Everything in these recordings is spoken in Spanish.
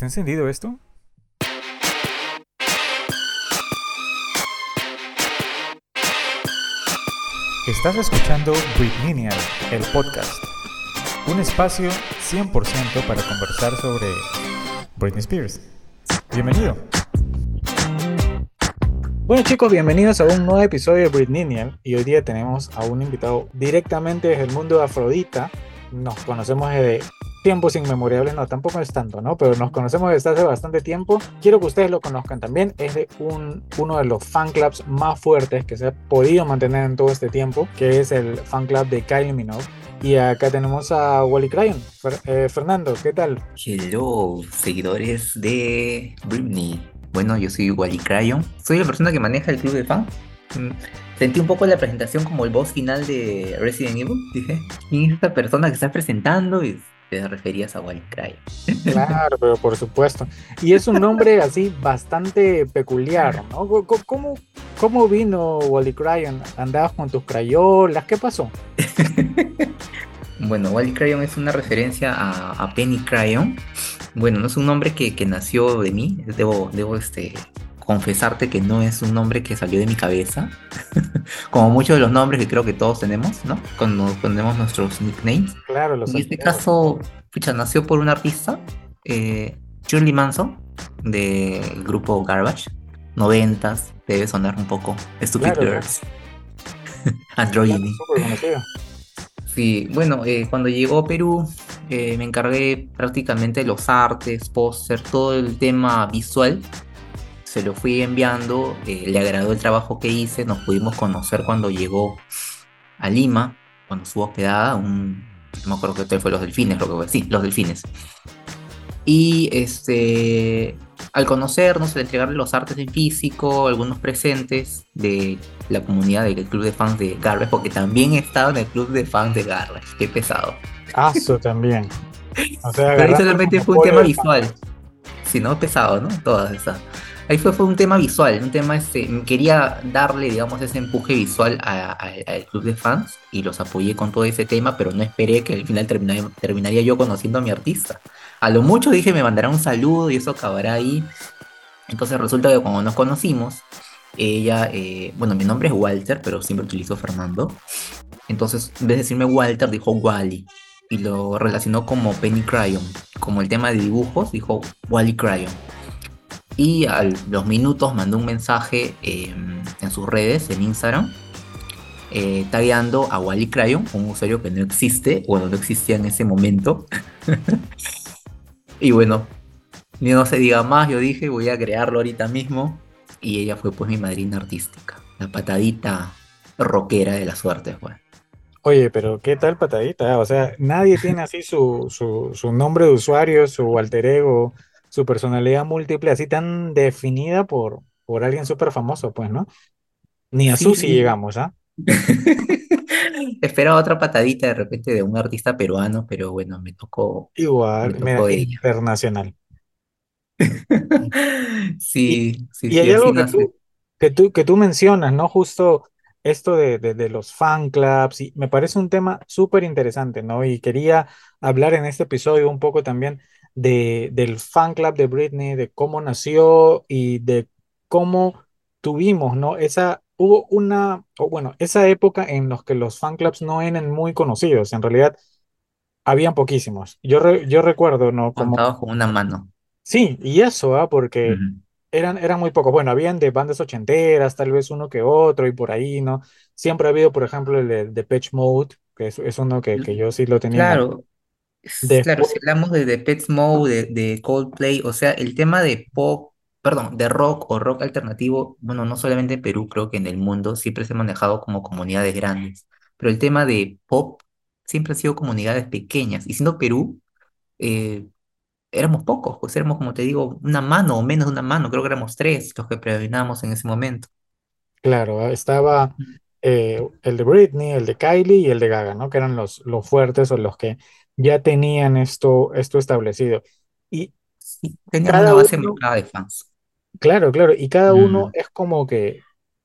¿Está encendido esto? Estás escuchando Britney, el podcast. Un espacio 100% para conversar sobre Britney Spears. Bienvenido. Bueno chicos, bienvenidos a un nuevo episodio de Britney y hoy día tenemos a un invitado directamente desde el mundo de Afrodita. Nos conocemos desde tiempos inmemorables, no, tampoco es tanto, ¿no? Pero nos conocemos desde hace bastante tiempo. Quiero que ustedes lo conozcan también. Es de un, uno de los fan clubs más fuertes que se ha podido mantener en todo este tiempo, que es el fan club de Kylie Minogue. Y acá tenemos a Wally Cryon. Eh, Fernando, ¿qué tal? Hello, seguidores de Britney. Bueno, yo soy Wally Cryon. Soy la persona que maneja el club de fans. Mm, sentí un poco la presentación como el boss final de Resident Evil. Dije, ¿quién es esta persona que está presentando? Te referías a Wally Cry. Claro, pero por supuesto. Y es un nombre así bastante peculiar, ¿no? ¿Cómo, cómo vino Wally Cryon? ¿Andabas con tus crayolas? ¿Qué pasó? bueno, Wally Cryon es una referencia a, Penny Cryon. Bueno, no es un nombre que, que nació de mí, debo, debo este, confesarte que no es un nombre que salió de mi cabeza, como muchos de los nombres que creo que todos tenemos, ¿no? Cuando ponemos nuestros nicknames. Claro, los En este caso, pucha, nació por un artista, eh, Shirley Manson, del grupo Garbage, noventas, debe sonar un poco Stupid Girls, Androgyny. Sí, bueno, eh, cuando llegó a Perú eh, me encargué prácticamente de los artes, póster, todo el tema visual se lo fui enviando, eh, le agradó el trabajo que hice, nos pudimos conocer cuando llegó a Lima, cuando estuvo hospedada, un, no me acuerdo que fue los delfines, lo que fue, sí, los delfines. Y este, al conocernos, al entregarle los artes en físico, algunos presentes de la comunidad del club de fans de Garbage, porque también he estado en el club de fans de Garbage, qué pesado. Aso también. O sea, Pero solamente fue un tema visual. Si no, pesado, ¿no? Todas esas ahí fue, un tema visual, un tema este, quería darle, digamos, ese empuje visual al club de fans y los apoyé con todo ese tema, pero no esperé que al final terminaría, yo conociendo a mi artista. A lo mucho dije, me mandará un saludo y eso acabará ahí. Entonces resulta que cuando nos conocimos, ella, eh, bueno, mi nombre es Walter, pero siempre utilizo Fernando. Entonces, en vez de decirme Walter, dijo Wally. Y lo relacionó como Penny Crayon. Como el tema de dibujos, dijo Wally Crayon y a los minutos mandó un mensaje em, en sus redes, en Instagram, eh, tagueando a Wally Crayon, un usuario que no existe, bueno, no existía en ese momento. y bueno, ni no se diga más, yo dije, voy a crearlo ahorita mismo. Y ella fue pues mi madrina artística, la patadita rockera de la suerte, pues. Oye, pero ¿qué tal patadita? O sea, nadie tiene así su, su, su nombre de usuario, su alter ego, su personalidad múltiple así tan definida por, por alguien súper famoso, pues, ¿no? Ni a Susi llegamos, ¿ah? Esperaba otra patadita de repente de un artista peruano, pero bueno, me tocó. Igual, internacional. sí, sí, y hay algo que tú, que tú, que tú mencionas, ¿no? Justo esto de, de, los fan clubs, y me parece un tema súper interesante, ¿no? Y quería hablar en este episodio un poco también de, del fan club de Britney, de cómo nació y de cómo tuvimos, ¿no? Esa, hubo una, o bueno, esa época en los que los fan clubs no eran muy conocidos, en realidad habían poquísimos. Yo, yo recuerdo, ¿no? Como... con una mano. Sí, y eso, ¿ah? Porque eran, eran muy pocos. Bueno, habían de bandas ochenteras, tal vez uno que otro y por ahí, ¿no? Siempre ha habido, por ejemplo, el de Patch Mode, que es, es uno que, que yo sí lo tenía. Claro, Claro, si hablamos de, Pets Mode, de, Coldplay, o sea, el tema de pop, perdón, de rock o rock alternativo, bueno, no solamente en Perú, creo que en el mundo siempre se ha manejado como comunidades grandes, pero el tema de pop siempre ha sido comunidades pequeñas, y siendo Perú, eh, éramos pocos, pues éramos, como te digo, una mano o menos de una mano, creo que éramos tres los que predominábamos en ese momento. Claro, estaba eh, el de Britney, el de Kylie y el de Gaga, ¿no? Que eran los, los fuertes o los que ya tenían esto, esto establecido. Y tenían una base de fans. Claro, claro, y cada uno es como que,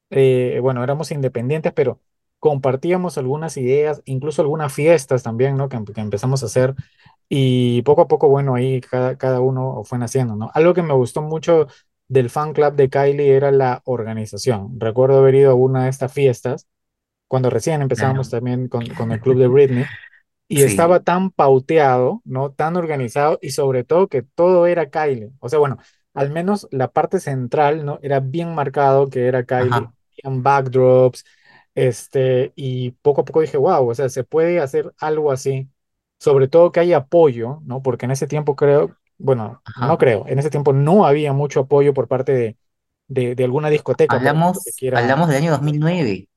eh, bueno, éramos independientes, pero compartíamos algunas ideas, incluso algunas fiestas también, ¿no? Que, que empezamos a hacer y poco a poco, bueno, ahí cada, cada uno fue naciendo, ¿no? Algo que me gustó mucho del fan club de Kylie era la organización. Recuerdo haber ido a una de estas fiestas cuando recién empezábamos Claro, también con, con el club de Britney y sí, estaba tan pauteado, ¿no? Tan organizado y sobre todo que todo era Kylie. O sea, bueno, al menos la parte central, ¿no? Era bien marcado que era Kylie, ajá, backdrops, este, y poco a poco dije, wow, o sea, se puede hacer algo así, sobre todo que haya apoyo, ¿no? Porque en ese tiempo creo, bueno, no creo, en ese tiempo no había mucho apoyo por parte de, de, de alguna discoteca, ejemplo, Hablamos, hablamos del año 2009.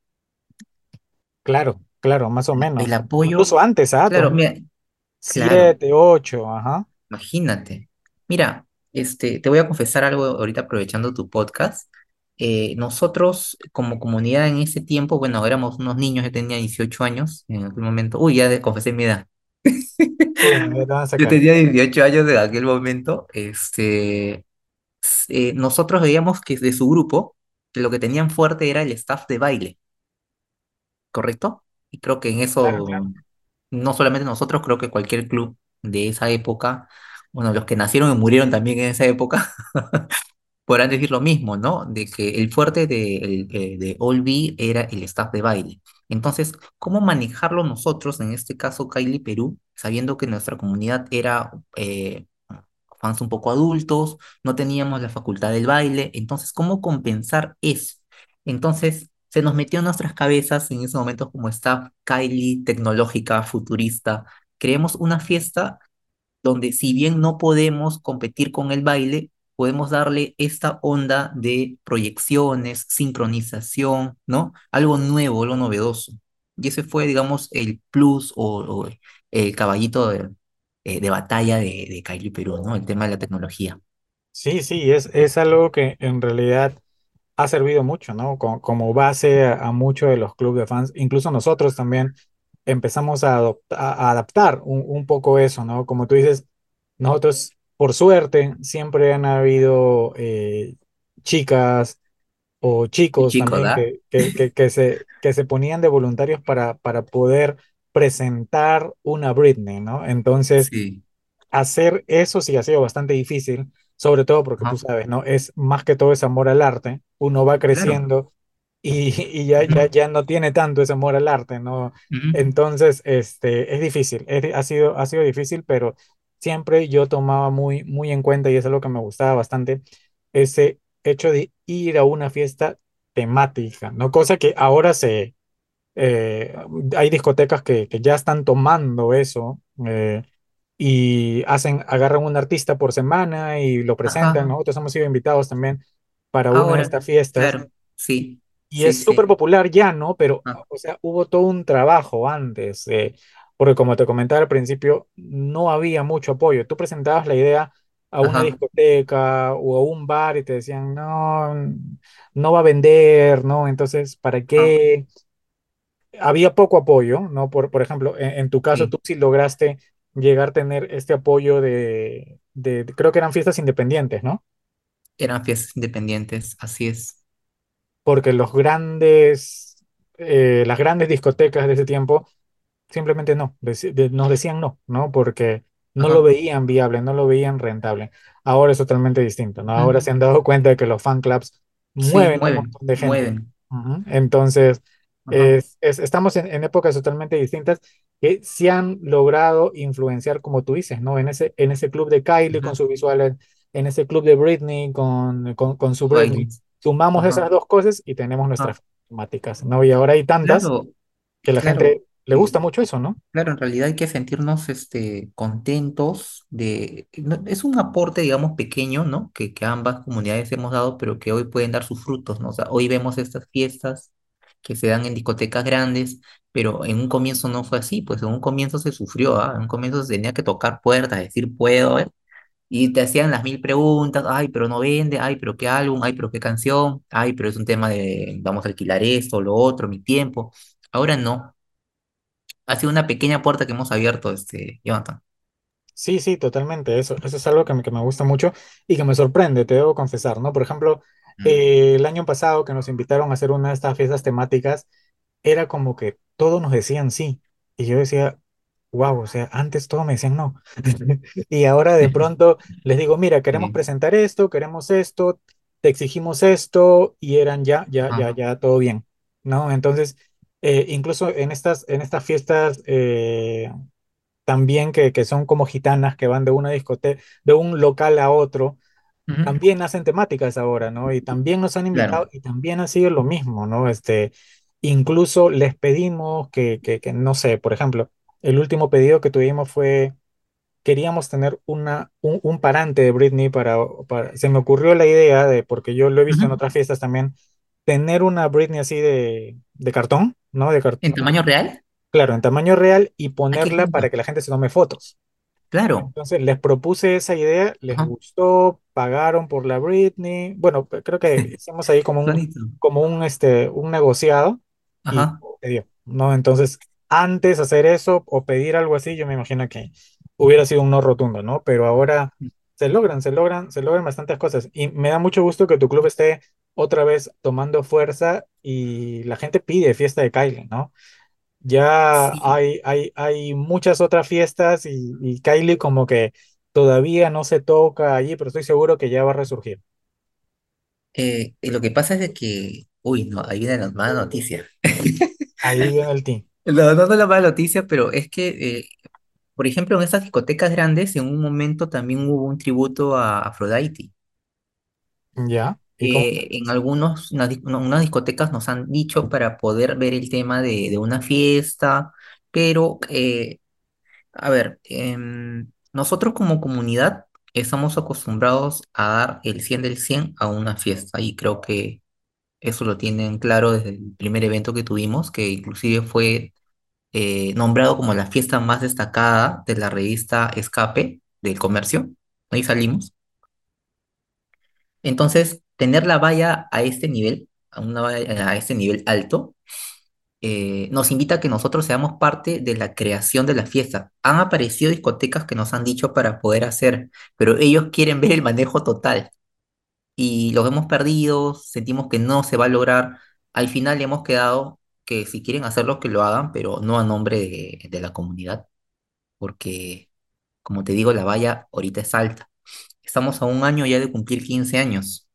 claro, claro, más o El menos. apoyo, Incluso antes, ¿ah? claro, mira, claro, 2007, 8, ajá. imagínate. Mira, este, te voy a confesar algo ahorita aprovechando tu podcast. Eh, nosotros como comunidad en ese tiempo, bueno, éramos unos niños, yo tenía 18 años en aquel momento. Uy, ya confesé mi edad. Yo tenía 18 años en aquel momento. Este, eh, nosotros veíamos que de su grupo, que lo que tenían fuerte era el staff de baile, ¿correcto? Y creo que en eso, claro. no solamente nosotros, creo que cualquier club de esa época, bueno, los que nacieron y murieron también en esa época, podrán decir lo mismo, ¿no? De que el fuerte de, el- eh, de Olvi era el staff de baile. Entonces, ¿cómo manejarlo nosotros, en este caso Kylie Perú, sabiendo que nuestra comunidad era eh, fans un poco adultos, no teníamos la facultad del baile, entonces, ¿cómo compensar eso? Entonces, se nos metió en nuestras cabezas en ese momento como staff Kylie tecnológica, futurista, creemos una fiesta donde si bien no podemos competir con el baile, podemos darle esta onda de proyecciones, sincronización, ¿no? Algo nuevo, algo novedoso. Y ese fue, digamos, el plus o, o el caballito de, eh, de batalla de, de Kylie Perú, ¿no? El tema de la tecnología. Sí, sí, es, es algo que en realidad ha servido mucho, ¿no? Co- Como, base a, a muchos de los clubes de fans. Incluso nosotros también empezamos a, adaptar un, un poco eso, ¿no? Como tú dices, nosotros, por suerte, siempre han habido eh, chicas o chicos también ¿ah? que, que, que, que se, que se ponían de voluntarios para, para poder presentar una Britney, ¿no? Entonces Sí. hacer eso sí ha sido bastante difícil, sobre todo porque tú sabes, ¿no? Es más que todo ese amor al arte, uno va Claro. creciendo y, y ya, ya, ya no tiene tanto ese amor al arte, ¿no? Entonces, este, es difícil, es ha sido, ha sido difícil, pero siempre yo tomaba muy, muy en cuenta y es algo que me gustaba bastante, ese hecho de ir a una fiesta temática, ¿no? Cosa que ahora se eh, hay discotecas que, que ya están tomando eso eh, y hacen, agarran un artista por semana y lo presentan. Ajá. Nosotros hemos sido invitados también para una de estas fiestas claro. Sí, y sí, es súper sí. popular ya, ¿no? Pero, Ah, o sea, hubo todo un trabajo antes, eh, porque como te comentaba al principio, no había mucho apoyo. Tú presentabas la idea a una Ajá. discoteca o a un bar y te decían, no, no va a vender, ¿no? Entonces, ¿para ajá, qué? había poco apoyo, ¿no? Por, por ejemplo, en, en tu caso, tú sí lograste llegar a tener este apoyo de, de- de- creo que eran fiestas independientes, ¿no? Eran fiestas independientes, así es. Porque los grandes, eh, las grandes discotecas de ese tiempo simplemente no, de- nos decían no, ¿no? Porque no lo veían viable, no lo veían rentable. Ahora es totalmente distinto, ¿no? Ahora se han dado cuenta de que los fan clubs Sí, mueven un mueven, montón de gente. mueven. Entonces, es- es- estamos en, en épocas totalmente distintas que sí han logrado influenciar, como tú dices, ¿no? En ese, en ese club de Kylie con ujú, sus visuales, en ese club de Britney con, con, con su Britney. baile. Sumamos Ajá. esas dos cosas y tenemos ajá. nuestras temáticas, ¿no? Y ahora hay tantas Claro, que la claro. gente le gusta mucho eso, ¿no? claro, en realidad hay que sentirnos este, contentos de... es un aporte, digamos, pequeño, ¿no? Que, que ambas comunidades hemos dado, pero que hoy pueden dar sus frutos, ¿no? O sea, hoy vemos estas fiestas que se dan en discotecas grandes, pero en un comienzo no fue así, pues en un comienzo se sufrió, ¿ah? En un comienzo se tenía que tocar puertas, decir puedo, ¿eh? Y te hacían las mil preguntas, ay, pero no vende, ay, pero qué álbum, ay, pero qué canción, ay, pero es un tema de vamos a alquilar esto, lo otro, mi tiempo. Ahora no, ha sido una pequeña puerta que hemos abierto, este, Jonathan. Sí, sí, totalmente. Eso, eso es algo que me, que me gusta mucho y que me sorprende, te debo confesar, ¿no? Por ejemplo. Eh, el año pasado que nos invitaron a hacer una de estas fiestas temáticas, era como que todos nos decían sí. Y yo decía, wow, o sea, antes todos me decían no. Y ahora de pronto les digo, mira, queremos presentar esto, queremos esto, te exigimos esto, y eran ya, ya, ya, ya, todo bien, ¿no? Entonces, eh, incluso en estas, en estas fiestas eh, también que, que son como gitanas que van de una discoteca, de un local a otro Ujú. también hacen temáticas ahora, ¿no? Y también nos han Claro. invitado y también ha sido lo mismo, ¿no? Este, incluso les pedimos que, que, que, no sé, por ejemplo, el último pedido que tuvimos fue, queríamos tener una, un, un parante de Britney para, para, se me ocurrió la idea de, porque yo lo he visto en Ujú. otras fiestas también, tener una Britney así de, de cartón, ¿no? De ¿En cartón, tamaño real? claro, en tamaño real y ¡Ay, qué ponerla para que la gente se tome fotos. Claro. Entonces les propuse esa idea, les Ajá. gustó, pagaron por la Britney. Bueno, creo que hicimos ahí como un, como un, este, un negociado y dio, ¿no? Entonces, antes hacer eso o pedir algo así, yo me imagino que hubiera sido un no rotundo, ¿no? Pero ahora se logran, se logran, se logran bastantes cosas. Y me da mucho gusto que tu club esté otra vez tomando fuerza y la gente pide fiesta de Kylie, ¿no? Ya Sí. hay, hay, hay muchas otras fiestas y, y Kylie como que todavía no se toca allí, pero estoy seguro que ya va a resurgir. Eh, y lo que pasa es de que, uy, no, ahí viene la mala noticia. Ahí viene el team. No, no, no la mala noticia, pero es que, eh, por ejemplo, en esas discotecas grandes, en un momento también hubo un tributo a Afrodite. ¿Ya? ¿Y cómo? Eh, en algunos, unas, dis- no, unas discotecas nos han dicho para poder ver el tema de, de una fiesta, pero, eh, a ver, em, nosotros como comunidad estamos acostumbrados a dar el 100 del 100 a una fiesta y creo que Eso lo tienen claro desde el primer evento que tuvimos, que inclusive fue eh, nombrado como la fiesta más destacada de la revista Escape del Comercio. Ahí salimos. Entonces, tener la valla a este nivel, a una valla a este nivel alto, eh, nos invita a que nosotros seamos parte de la creación de la fiesta. Han aparecido discotecas que nos han dicho para poder hacer, pero ellos quieren ver el manejo total. y los hemos perdido, sentimos que no se va a lograr. Al final hemos quedado que si quieren hacerlo, que lo hagan, pero no a nombre de, de la comunidad, porque, como te digo, la valla ahorita es alta. Estamos a un año ya de cumplir 15 años,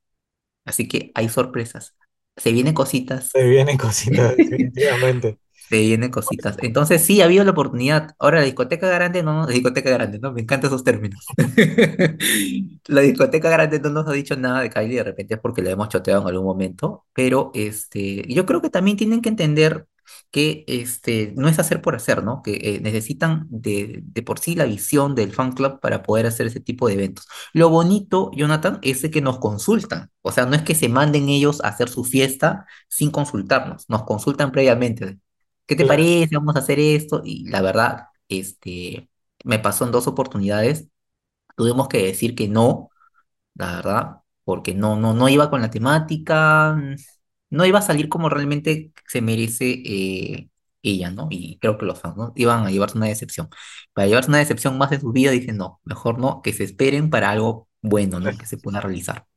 así que hay sorpresas. Se vienen cositas. Se vienen cositas, definitivamente. Se vienen cositas. Entonces sí, ha habido la oportunidad. Ahora, la discoteca grande, no, no, la discoteca grande, ¿no? Me encantan esos términos. La discoteca grande no nos ha dicho nada de Kylie, de repente es porque la hemos choteado en algún momento, pero este, yo creo que también tienen que entender que este, no es hacer por hacer, ¿no? Que eh, necesitan de, de por sí la visión del fan club para poder hacer ese tipo de eventos. Lo bonito, Jonathan, es de que nos consultan. O sea, no es que se manden ellos a hacer su fiesta sin consultarnos, nos consultan previamente. ¿Qué te Claro. parece? Vamos a hacer esto. Y la verdad, este, me pasó en dos oportunidades. Tuvimos que decir que no, la verdad, porque no, no, no iba con la temática, no iba a salir como realmente se merece eh, ella, ¿no? Y creo que los fans, ¿no? Iban a llevarse una decepción. Para llevarse una decepción más en su vida, dicen no, mejor no, que se esperen para algo bueno, ¿no? Que se pueda realizar.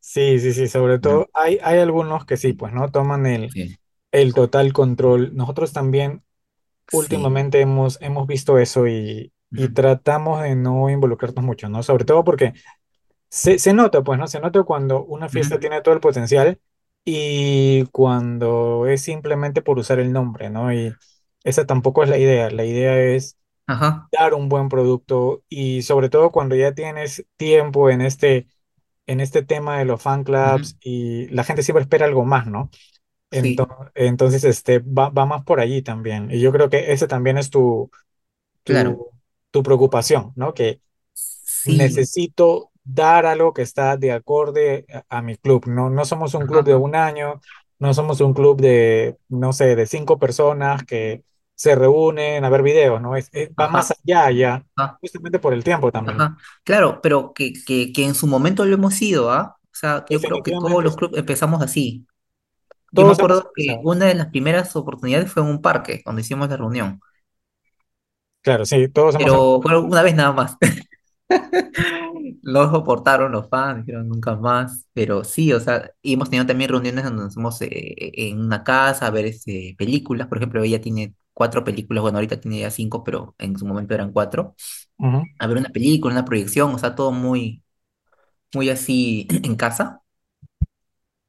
Sí, sí, sí, sobre ¿no? todo hay, hay algunos que sí, pues no toman el, Sí, el total control. Nosotros también sí. últimamente hemos, hemos visto eso y, tratamos de no involucrarnos mucho, ¿no? Sobre todo porque Se, se nota, pues, ¿no? Se nota cuando una fiesta tiene todo el potencial y cuando es simplemente por usar el nombre, ¿no? Y esa tampoco es la idea. La idea es Ajá. dar un buen producto y sobre todo cuando ya tienes tiempo en este, en este tema de los fan clubs y la gente siempre espera algo más, ¿no? Sí, Entonces, este, va, va más por allí también. Y yo creo que ese también es tu, claro. tu, tu preocupación, ¿no? Que Sí, necesito dar algo que está de acorde a, a mi club. No, no somos un club de un año, no somos un club de, no sé, de cinco personas que se reúnen a ver videos, ¿no? Es, es- va más Ajá. allá ya, ajá. justamente por el tiempo también. Ajá, claro, pero que, que, que en su momento lo hemos ido, ¿ah? O sea, yo creo que todos los clubes empezamos así. Yo me Todos hemos acuerdo que una de las primeras oportunidades fue en un parque, donde hicimos la reunión, Claro, sí, todos pero empezado. fue una vez nada más. No soportaron los fans, dijeron nunca más, pero sí, o sea, hemos tenido también reuniones donde nos hemos eh, en una casa a ver este, películas, por ejemplo, ella tiene cuatro películas, bueno, ahorita tiene ya cinco, pero en su momento eran cuatro, Ujú. a ver una película, una proyección, o sea, todo muy, muy así en casa,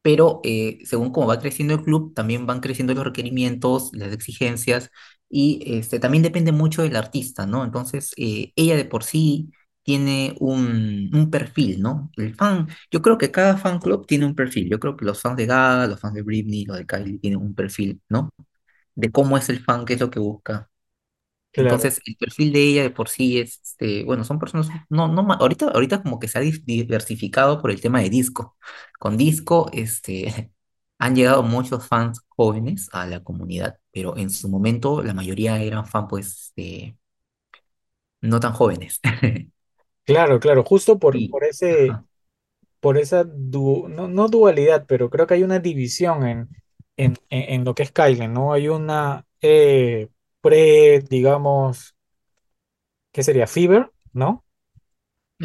pero eh, según cómo va creciendo el club, también van creciendo los requerimientos, las exigencias, y este, también depende mucho del artista, ¿no? Entonces, eh, ella de por sí tiene un, un perfil, ¿no? El fan, yo creo que cada fan club tiene un perfil, yo creo que los fans de Gaga, los fans de Britney, los de Kylie tienen un perfil, ¿no? De cómo es el fan, qué es lo que busca. Claro, Entonces, el perfil de ella de por sí es, este, bueno, son personas, no, no, ahorita, ahorita como que se ha diversificado por el tema de disco. Con disco, este, han llegado muchos fans jóvenes a la comunidad, pero en su momento la mayoría eran fans, pues, este, no tan jóvenes. claro, claro, justo por, Y, por ese, ajá, por esa, du- no, no dualidad, pero creo que hay una división en, en, en, en lo que es Kylie, ¿no? Hay una eh, pre, digamos, ¿qué sería? Fever, ¿no?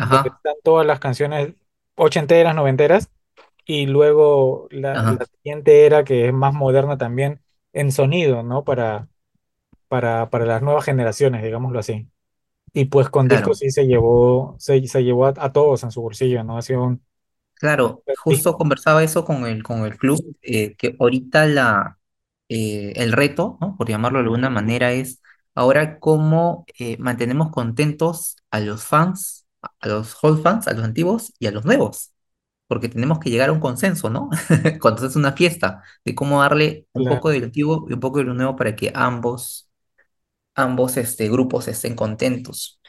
Donde ajá, están todas las canciones ochenteras, noventeras, y luego la, ajá, la siguiente era que es más moderna también en sonido, ¿no? Para, para, para las nuevas generaciones, digámoslo así. Y pues con disco claro. sí se llevó, se, se llevó a, a todos en su bolsillo, ¿no? Ha sido un Claro, justo conversaba eso con el, con el club, eh, que ahorita la, eh, el reto, ¿no? Por llamarlo de alguna manera, es ahora cómo eh, mantenemos contentos a los fans, a los old fans, a los antiguos y a los nuevos, porque tenemos que llegar a un consenso, ¿no? Cuando se hace una fiesta, de cómo darle un poco Claro. del antiguo y un poco de lo nuevo para que ambos ambos este, grupos estén contentos.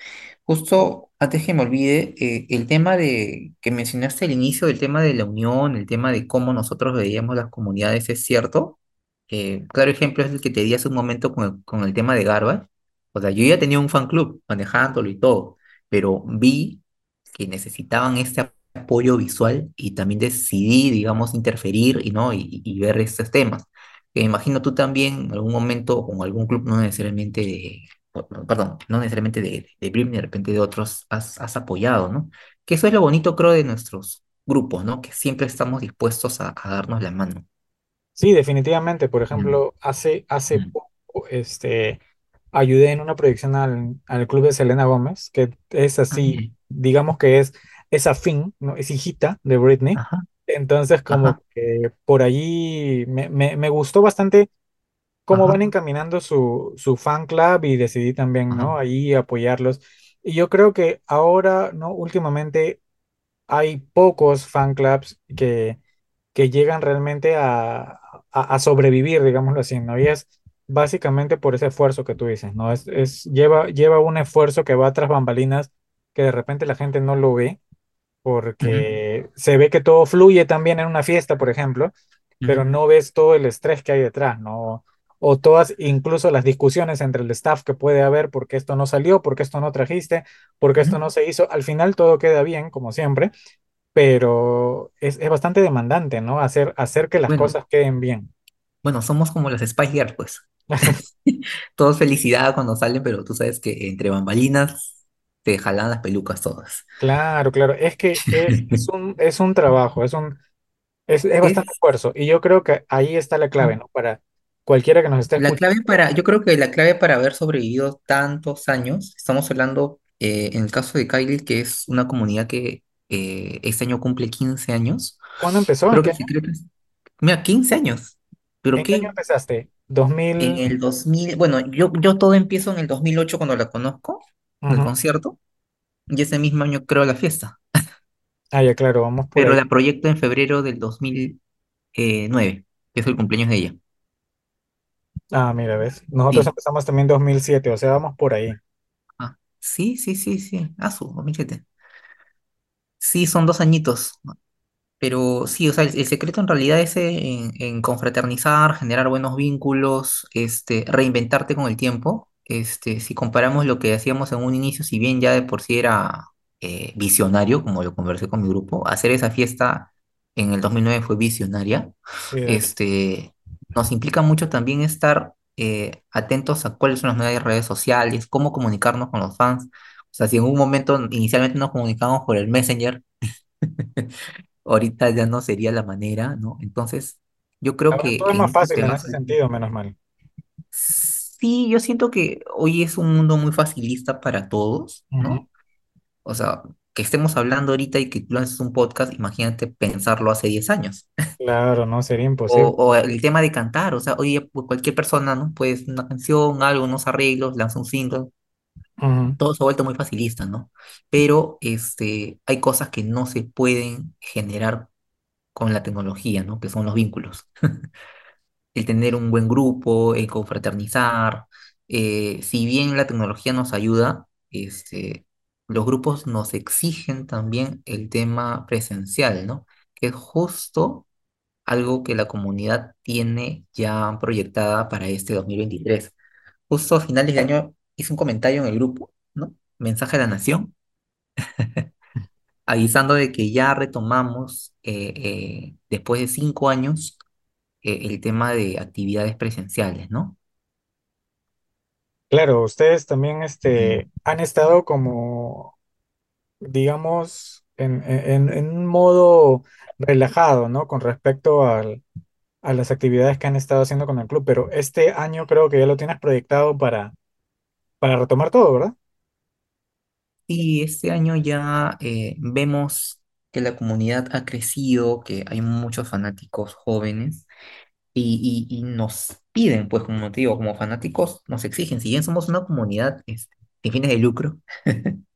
Justo antes que me olvide, eh, el tema de que mencionaste al inicio, el tema de la unión, el tema de cómo nosotros veíamos las comunidades, es cierto. Eh, claro ejemplo es el que te di hace un momento con el, con el tema de Garbage. O sea, yo ya tenía un fan club manejándolo y todo, pero vi que necesitaban este apoyo visual y también decidí, digamos, interferir y, ¿no? y, y ver estos temas. Que imagino tú también en algún momento con algún club, no necesariamente de, perdón, no necesariamente de, de Britney, de repente de otros, has, has apoyado, ¿no? Que eso es lo bonito, creo, de nuestros grupos, ¿no? Que siempre estamos dispuestos a, a darnos la mano. Sí, definitivamente. Por Mm, ejemplo, hace, hace mm, poco este, ayudé en una proyección al, al club de Selena Gómez, que es así, digamos que es, es afín, ¿no? Es hijita de Britney. Ajá, Entonces, como ajá, que por allí me, me, me gustó bastante cómo ajá, van encaminando su, su fan club y decidí también, ajá, ¿no? Ahí apoyarlos. Y yo creo que ahora, ¿no? Últimamente hay pocos fan clubs que, que llegan realmente a, a, a sobrevivir, digámoslo así, ¿no? Y es básicamente por ese esfuerzo que tú dices, ¿no? Es, es, lleva, lleva un esfuerzo que va tras bambalinas que de repente la gente no lo ve porque se ve que todo fluye también en una fiesta, por ejemplo, pero no ves todo el estrés que hay detrás, ¿no? O todas, incluso las discusiones entre el staff que puede haber, porque esto no salió, porque esto no trajiste, porque esto no se hizo. Al final todo queda bien, como siempre, pero es, es bastante demandante, ¿no? Hacer, hacer que las Bueno, cosas queden bien. bueno, somos como las Spice Girls, pues. Todos felicidad cuando salen, pero tú sabes que entre bambalinas te jalan las pelucas todas. Claro, claro, es que es, es un, es un trabajo, es un, es, es bastante Es esfuerzo, y yo creo que ahí está la clave, ¿no? Para cualquiera que nos esté la escuchando. clave para, yo creo que la clave para haber sobrevivido tantos años, estamos hablando eh, en el caso de Kylie, que es una comunidad que eh, este año cumple 15 años. ¿Cuándo empezó? ¿En Creo que qué el año? secreto es, mira, 15 años, pero ¿En qué año que empezaste? ¿Dos en mil? el 2000 bueno, yo, yo todo empiezo en el 2008 cuando la conozco, en Ujú. concierto, y ese mismo año creo la fiesta, Ah, ya, claro, vamos por pero ahí. la proyecto en febrero del 2009, que es el cumpleaños de ella. Ah, mira, ves. Nosotros Sí, empezamos también 2007, o sea, vamos por ahí. ah, sí, sí, sí, sí, ah, su 2007. Sí, son dos añitos. Pero sí, o sea, el, el secreto en realidad es en, en confraternizar, generar buenos vínculos, este, reinventarte con el tiempo. Este, si comparamos lo que hacíamos en un inicio, si bien ya de por sí era eh, visionario, como lo conversé con mi grupo, hacer esa fiesta en el 2009 fue visionaria. Este, nos implica mucho también estar eh, atentos a cuáles son las nuevas redes sociales, cómo comunicarnos con los fans O sea, si en un momento inicialmente nos comunicamos por el Messenger, ahorita ya no sería la manera, ¿no? Entonces, yo creo Ahora que todo es más en fácil en ese sentido, menos mal. Sí, yo siento que hoy es un mundo muy facilista para todos. ¿no? O sea, que estemos hablando ahorita y que tú lances un podcast, imagínate pensarlo hace 10 años. Claro, no, sería O, imposible. o el tema de cantar, o sea, oye, pues cualquier persona, ¿no? Pues una canción, algo, unos arreglos, lanza un single, todo se ha vuelto muy facilista, ¿no? Pero este, hay cosas que no se pueden generar con la tecnología, ¿no? Que son los vínculos. El tener un buen grupo, el confraternizar. eh, si bien la tecnología nos ayuda, este, los grupos nos exigen también el tema presencial, ¿no? Que es justo algo que la comunidad tiene ya proyectada para este 2023. Justo a finales de año hice un comentario en el grupo, ¿no? Mensaje a la nación, avisando de que ya retomamos, eh, eh, después de cinco años, el tema de actividades presenciales, ¿no? Claro, ustedes también este, han estado como, digamos, en, en, en un modo relajado, ¿no? Con respecto al, a las actividades que han estado haciendo con el club, pero este año creo que ya lo tienes proyectado para, para retomar todo, ¿verdad? Y este año ya eh, vemos que la comunidad ha crecido, que hay muchos fanáticos jóvenes y, nos piden, pues como te digo, como fanáticos, nos exigen, si bien somos una comunidad este, sin fines de lucro,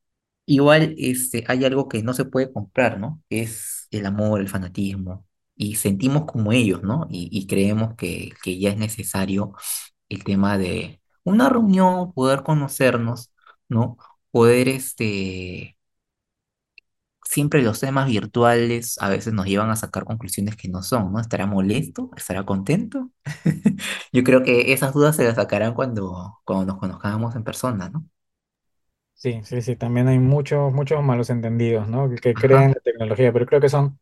igual este, hay algo que no se puede comprar, ¿no? Es el amor, el fanatismo, y sentimos como ellos, ¿no? Y, y creemos que, que ya es necesario el tema de una reunión, poder conocernos, ¿no? Poder, este, siempre los temas virtuales a veces nos llevan a sacar conclusiones que no son, ¿no? ¿Estará molesto? ¿Estará contento? Yo creo que esas dudas se las sacarán cuando, cuando nos conozcamos en persona, ¿no? Sí, sí, sí, también hay muchos, muchos malos entendidos, ¿no? Que, que creen la tecnología, pero creo que son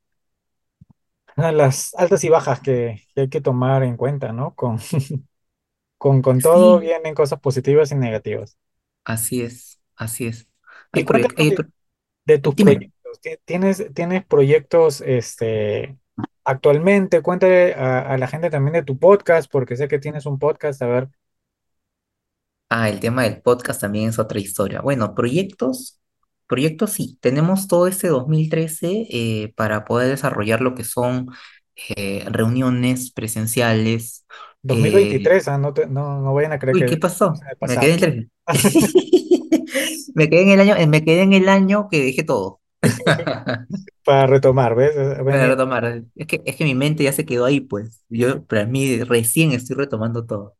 las altas y bajas que, que hay que tomar en cuenta, ¿no? Con, con, con todo Sí, vienen cosas positivas y negativas. así es, así es. Y de, tus dime. proyectos. ¿Ti- ¿Tienes, tienes proyectos este, actualmente? Cuéntale a, a la gente también de tu podcast, porque sé que tienes un podcast. A ver, Ah, el tema del podcast también es otra historia. Bueno, proyectos, proyectos sí, tenemos todo este 2013 eh, para poder desarrollar lo que son eh, reuniones presenciales. eh, 2023, ah, no, te- no, no vayan a creer Uy, que ¿qué pasó? el Me quedé en el... Me quedé en el año, eh, me quedé en el año que dejé todo. Para retomar, ¿ves? Para Venía. retomar. Es que, es que mi mente ya se quedó ahí, pues. Yo, para mí, recién estoy retomando todo.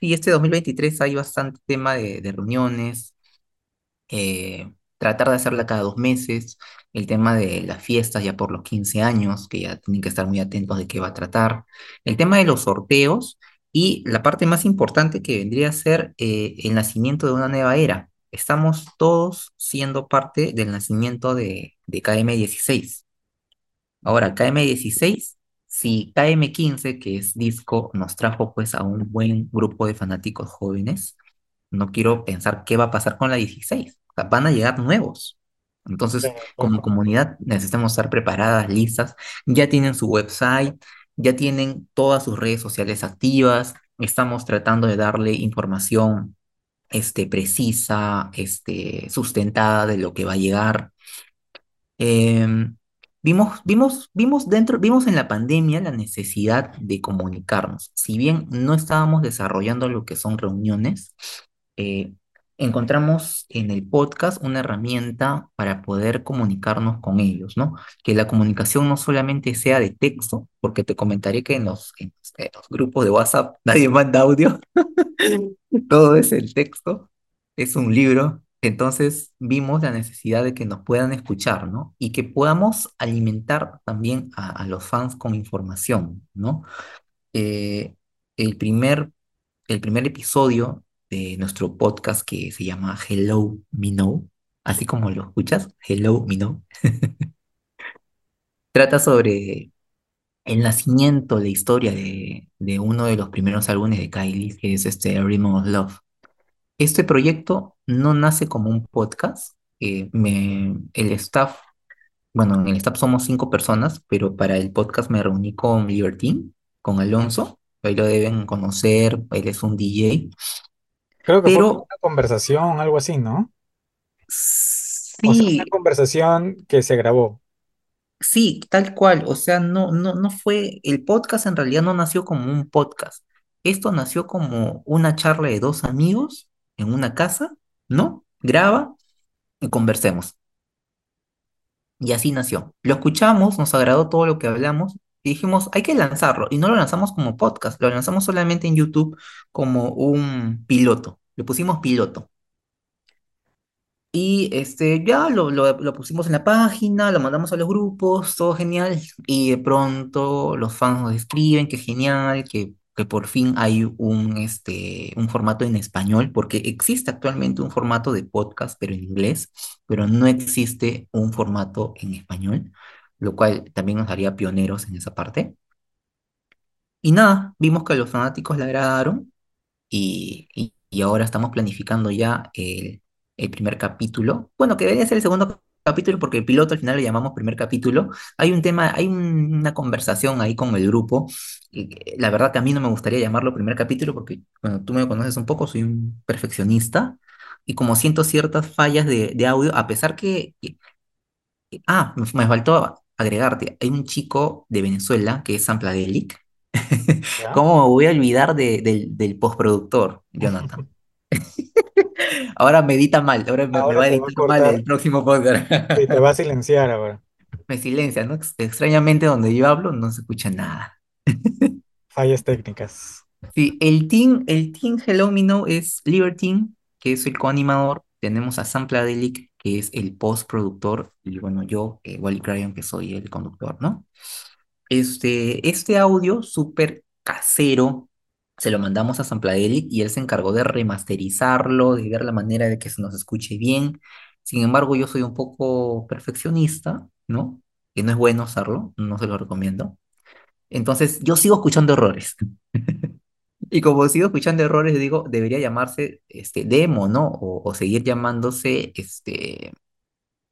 Sí, este 2023 hay bastante tema de, de reuniones, eh, tratar de hacerla cada dos meses, el tema de las fiestas ya por los 15 años, que ya tienen que estar muy atentos de qué va a tratar, el tema de los sorteos y la parte más importante que vendría a ser eh, el nacimiento de una nueva era. Estamos todos siendo parte del nacimiento de, de km dieciséis Ahora, km dieciséis si km quince que es disco, nos trajo pues a un buen grupo de fanáticos jóvenes, no quiero pensar qué va a pasar con la 16. O sea, van a llegar nuevos. Entonces, como comunidad, necesitamos estar preparadas, listas. Ya tienen su website, ya tienen todas sus redes sociales activas. Estamos tratando de darle información este, precisa, este, sustentada de lo que va a llegar. Em, vimos, vimos, vimos dentro, vimos en la pandemia la necesidad de comunicarnos. Si bien no estábamos desarrollando lo que son reuniones, eh, encontramos en el podcast una herramienta para poder comunicarnos con ellos, ¿no? Que la comunicación no solamente sea de texto, porque te comentaré que en los, grupos de WhatsApp nadie manda audio, todo es el texto, es un libro. Entonces vimos la necesidad de que nos puedan escuchar, ¿no? Y que podamos alimentar también a, a los fans con información, ¿no? Eh, el primer, el primer episodio de nuestro podcast que se llama Hello Me Know, así como lo escuchas, Hello Me Know, trata sobre el nacimiento, la historia de, de uno de los primeros álbumes de Kylie, que es este Rhythm of Love. Este proyecto no nace como un podcast, eh, me, el staff, bueno, en el staff somos cinco personas, pero para el podcast me reuní con Libertine, con Alonso, ahí lo deben conocer, él es un DJ, Creo que fue pero una conversación, algo así, ¿no? O sea, una sí, conversación que se grabó. sí, tal cual, o sea, no, no, no fue, el podcast en realidad no nació como un podcast, esto nació como una charla de dos amigos en una casa, ¿no? Graba y conversemos. Y así nació. Lo escuchamos, nos agradó todo lo que hablamos y dijimos, hay que lanzarlo. Y no lo lanzamos como podcast, lo lanzamos solamente en YouTube como un piloto. Le pusimos piloto. Y este, ya lo, lo, lo pusimos en la página, lo mandamos a los grupos, todo genial. Y de pronto los fans nos escriben que genial, que, que por fin hay un, este, un formato en español, porque existe actualmente un formato de podcast, pero en inglés, pero no existe un formato en español, lo cual también nos haría pioneros en esa parte. Y nada, vimos que los fanáticos le agradaron y, y- ahora estamos planificando ya el, el primer capítulo. Bueno, que debería ser el segundo capítulo porque el piloto al final lo llamamos primer capítulo. Hay un tema, hay un- una conversación ahí con el grupo. y la verdad que a mí no me gustaría llamarlo primer capítulo porque, bueno, tú me conoces un poco, soy un perfeccionista y como siento ciertas fallas de, audio, a pesar que... ah, me faltó agregarte, hay un chico de Venezuela que es Sampladelic. ¿Cómo me voy a olvidar de- del, del postproductor, Jonathan? Ahora me edita mal, ahora me, va a te va a editar mal el próximo podcast. y te va a silenciar ahora. Me silencia, ¿no? Ex- Extrañamente donde yo hablo no se escucha nada. Fallas técnicas. Sí, el team, el team Hello Me Now es Libertine, que es el coanimador. Tenemos a Sam Pladelic, es el postproductor. Y bueno, yo, eh, Wally Cryon, que soy el conductor, ¿no? Este, este audio súper casero se lo mandamos a Sampladelic y él se encargó de remasterizarlo, de ver la manera de que se nos escuche bien. Sin embargo, yo soy un poco perfeccionista, ¿no? Que no es bueno hacerlo, no se lo recomiendo. Entonces, yo sigo escuchando errores. Y como sigo escuchando errores, digo, debería llamarse este, demo, ¿no? O, o seguir llamándose este,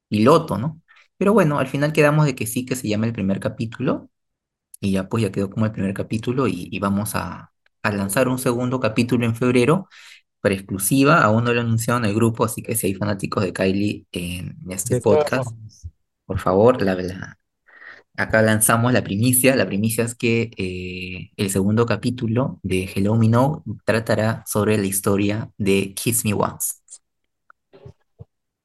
piloto, ¿no? Pero bueno, al final quedamos de que sí, que se llama el primer capítulo y ya pues ya quedó como el primer capítulo y, y vamos a, a lanzar un segundo capítulo en febrero para exclusiva. Aún no lo anunciaron en el grupo, así que si hay fanáticos de Kylie en este podcast, por favor, la, la- acá lanzamos la primicia. La primicia es que eh, el segundo capítulo de Hello Me Now tratará sobre la historia de Kiss Me Once.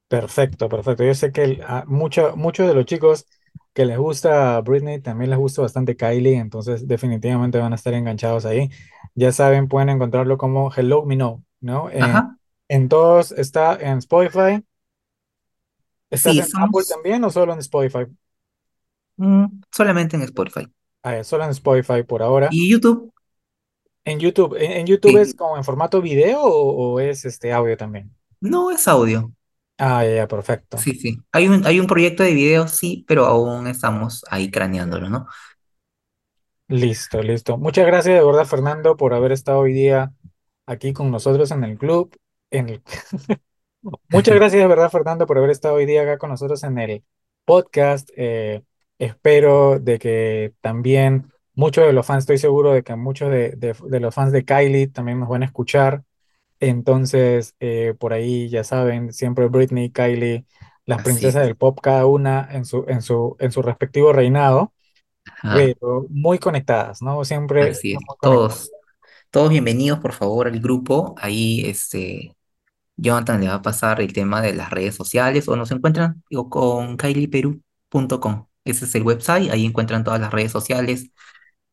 Perfecto, perfecto. Yo sé que el- a mucho- muchos de los chicos que les gusta Britney también les gusta bastante Kylie, entonces definitivamente van a estar enganchados ahí. Ya saben, pueden encontrarlo como Hello Me Know, ¿no? En, Ajá, en todos, está en Spotify. ¿Estás sí, en Apple también o solo en Spotify? Mm, solamente en Spotify. Ah, solo en Spotify por ahora. Y YouTube, En YouTube, ¿en, en YouTube es como en formato video o, o es este audio también? no es audio. Ah, ya, ya, perfecto. Sí, sí. Hay un, hay un proyecto de video, sí, pero aún estamos ahí craneándolo, ¿no? Listo, listo. Muchas gracias de verdad, Fernando, por haber estado hoy día aquí con nosotros en el club. En el... Muchas gracias de verdad, Fernando, por haber estado hoy día acá con nosotros en el podcast. Eh, espero de que también muchos de los fans, estoy seguro de que muchos de, de- de los fans de Kylie también nos van a escuchar. Entonces, eh, por ahí ya saben, siempre Britney, Kylie, las Así es, princesas del pop, cada una en su, en su, en su respectivo reinado, ajá, pero muy conectadas, ¿no? Siempre, así es. Todos, todos bienvenidos, por favor, al grupo. Ahí, este, Jonathan le va a pasar el tema de las redes sociales o nos encuentran digo, con kylieperú.com. Ese es el website, ahí encuentran todas las redes sociales.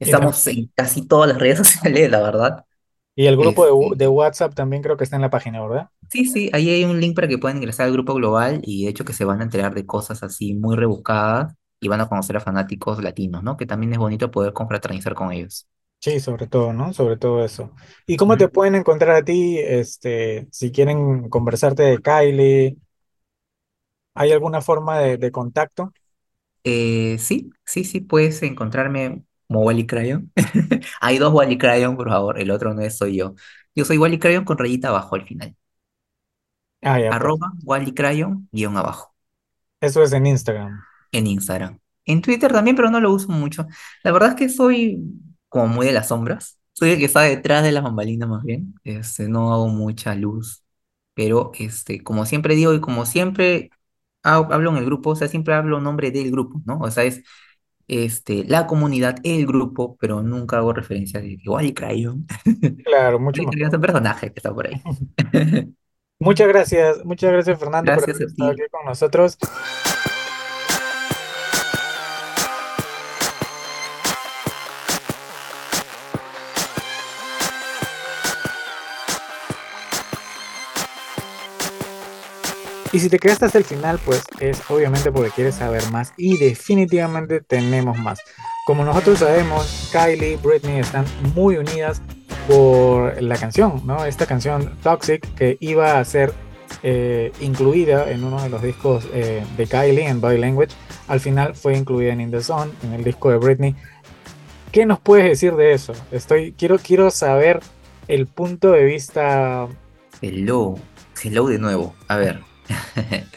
Estamos en casi todas las redes sociales, la verdad. y el grupo Este, de WhatsApp también creo que está en la página, ¿verdad? Sí, sí, ahí hay un link para que puedan ingresar al grupo global y de hecho que se van a enterar de cosas así muy rebuscadas y van a conocer a fanáticos latinos, ¿no? Que también es bonito poder confraternizar con ellos. Sí, sobre todo, ¿no? Sobre todo eso. ¿Y cómo te pueden encontrar a ti, este, si quieren conversarte de Kylie? ¿Hay alguna forma de, de contacto? Eh, sí, sí, sí, puedes encontrarme como Wally Crayon. Hay dos Wally Crayon, por favor, el otro no es soy yo. Yo soy Wally Crayon con rayita abajo al final. Ah, ya pues. arroba Wally Crayon, guion abajo, Eso es en Instagram. en Instagram. En Twitter también, pero no lo uso mucho. La verdad es que soy como muy de las sombras. Soy el que está detrás de las bambalinas más bien. Este, no hago mucha luz. Pero este, como siempre digo y como siempre hablo en el grupo, o sea, siempre hablo nombre del grupo, ¿no? O sea, es este, la comunidad, el grupo, pero nunca hago referencia de que Wally Crayon. Claro, mucho es un mejor. personaje que está por ahí. Muchas gracias, muchas gracias Fernando por Gracias haber a estado aquí con nosotros. Y si te quedaste hasta el final, pues es obviamente porque quieres saber más y definitivamente tenemos más. Como nosotros sabemos, Kylie y Britney están muy unidas por la canción, ¿no? Esta canción Toxic que iba a ser eh, incluida en uno de los discos eh, de Kylie en Body Language, al final fue incluida en In the Zone, en el disco de Britney. ¿Qué nos puedes decir de eso? Estoy, quiero, quiero saber el punto de vista. Hello, hello de nuevo. A ver.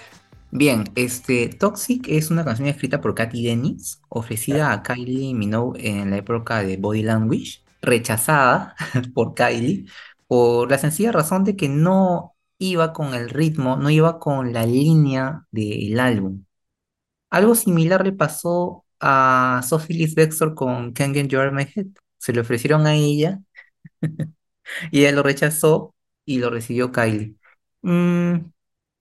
Bien, este Toxic es una canción escrita por Katy Dennis, ofrecida a Kylie Minogue en la época de Body Language, rechazada por Kylie por la sencilla razón de que no iba con el ritmo, no iba con la línea del álbum. Algo similar le pasó a Sophie Ellis Bextor con Can't Get You My Head. Se le ofrecieron a ella y ella lo rechazó y lo recibió Kylie. Mm,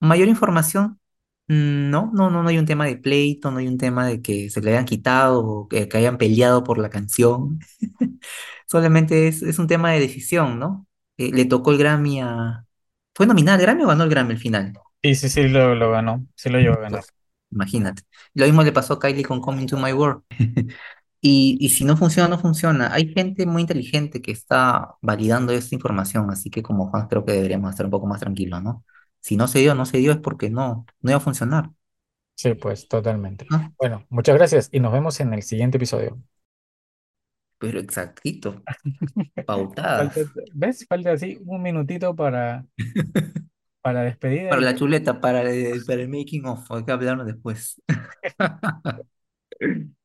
mayor información, no, no, no, no hay un tema de pleito, no hay un tema de que se le hayan quitado o que, que hayan peleado por la canción. Solamente es, es un tema de decisión, ¿no? Eh, le tocó el Grammy a... ¿Fue nominada al Grammy o ganó el Grammy al final? Sí, sí, sí, lo, lo ganó. Sí lo llevó a ganar. Pues, imagínate. Lo mismo le pasó a Kylie con Coming to My World. Y, y si no funciona, no funciona. Hay gente muy inteligente que está validando esta información, así que como Juan creo que deberíamos estar un poco más tranquilos, ¿no? Si no se dio, no se dio es porque no, no iba a funcionar, Sí, pues totalmente. ¿no? Bueno, muchas gracias y nos vemos en el siguiente episodio. Pero exactito, Falta, pautadas. ¿ves? Falta así un minutito para, para despedida Para la chuleta, para el, para el making of, hay que hablarlo después.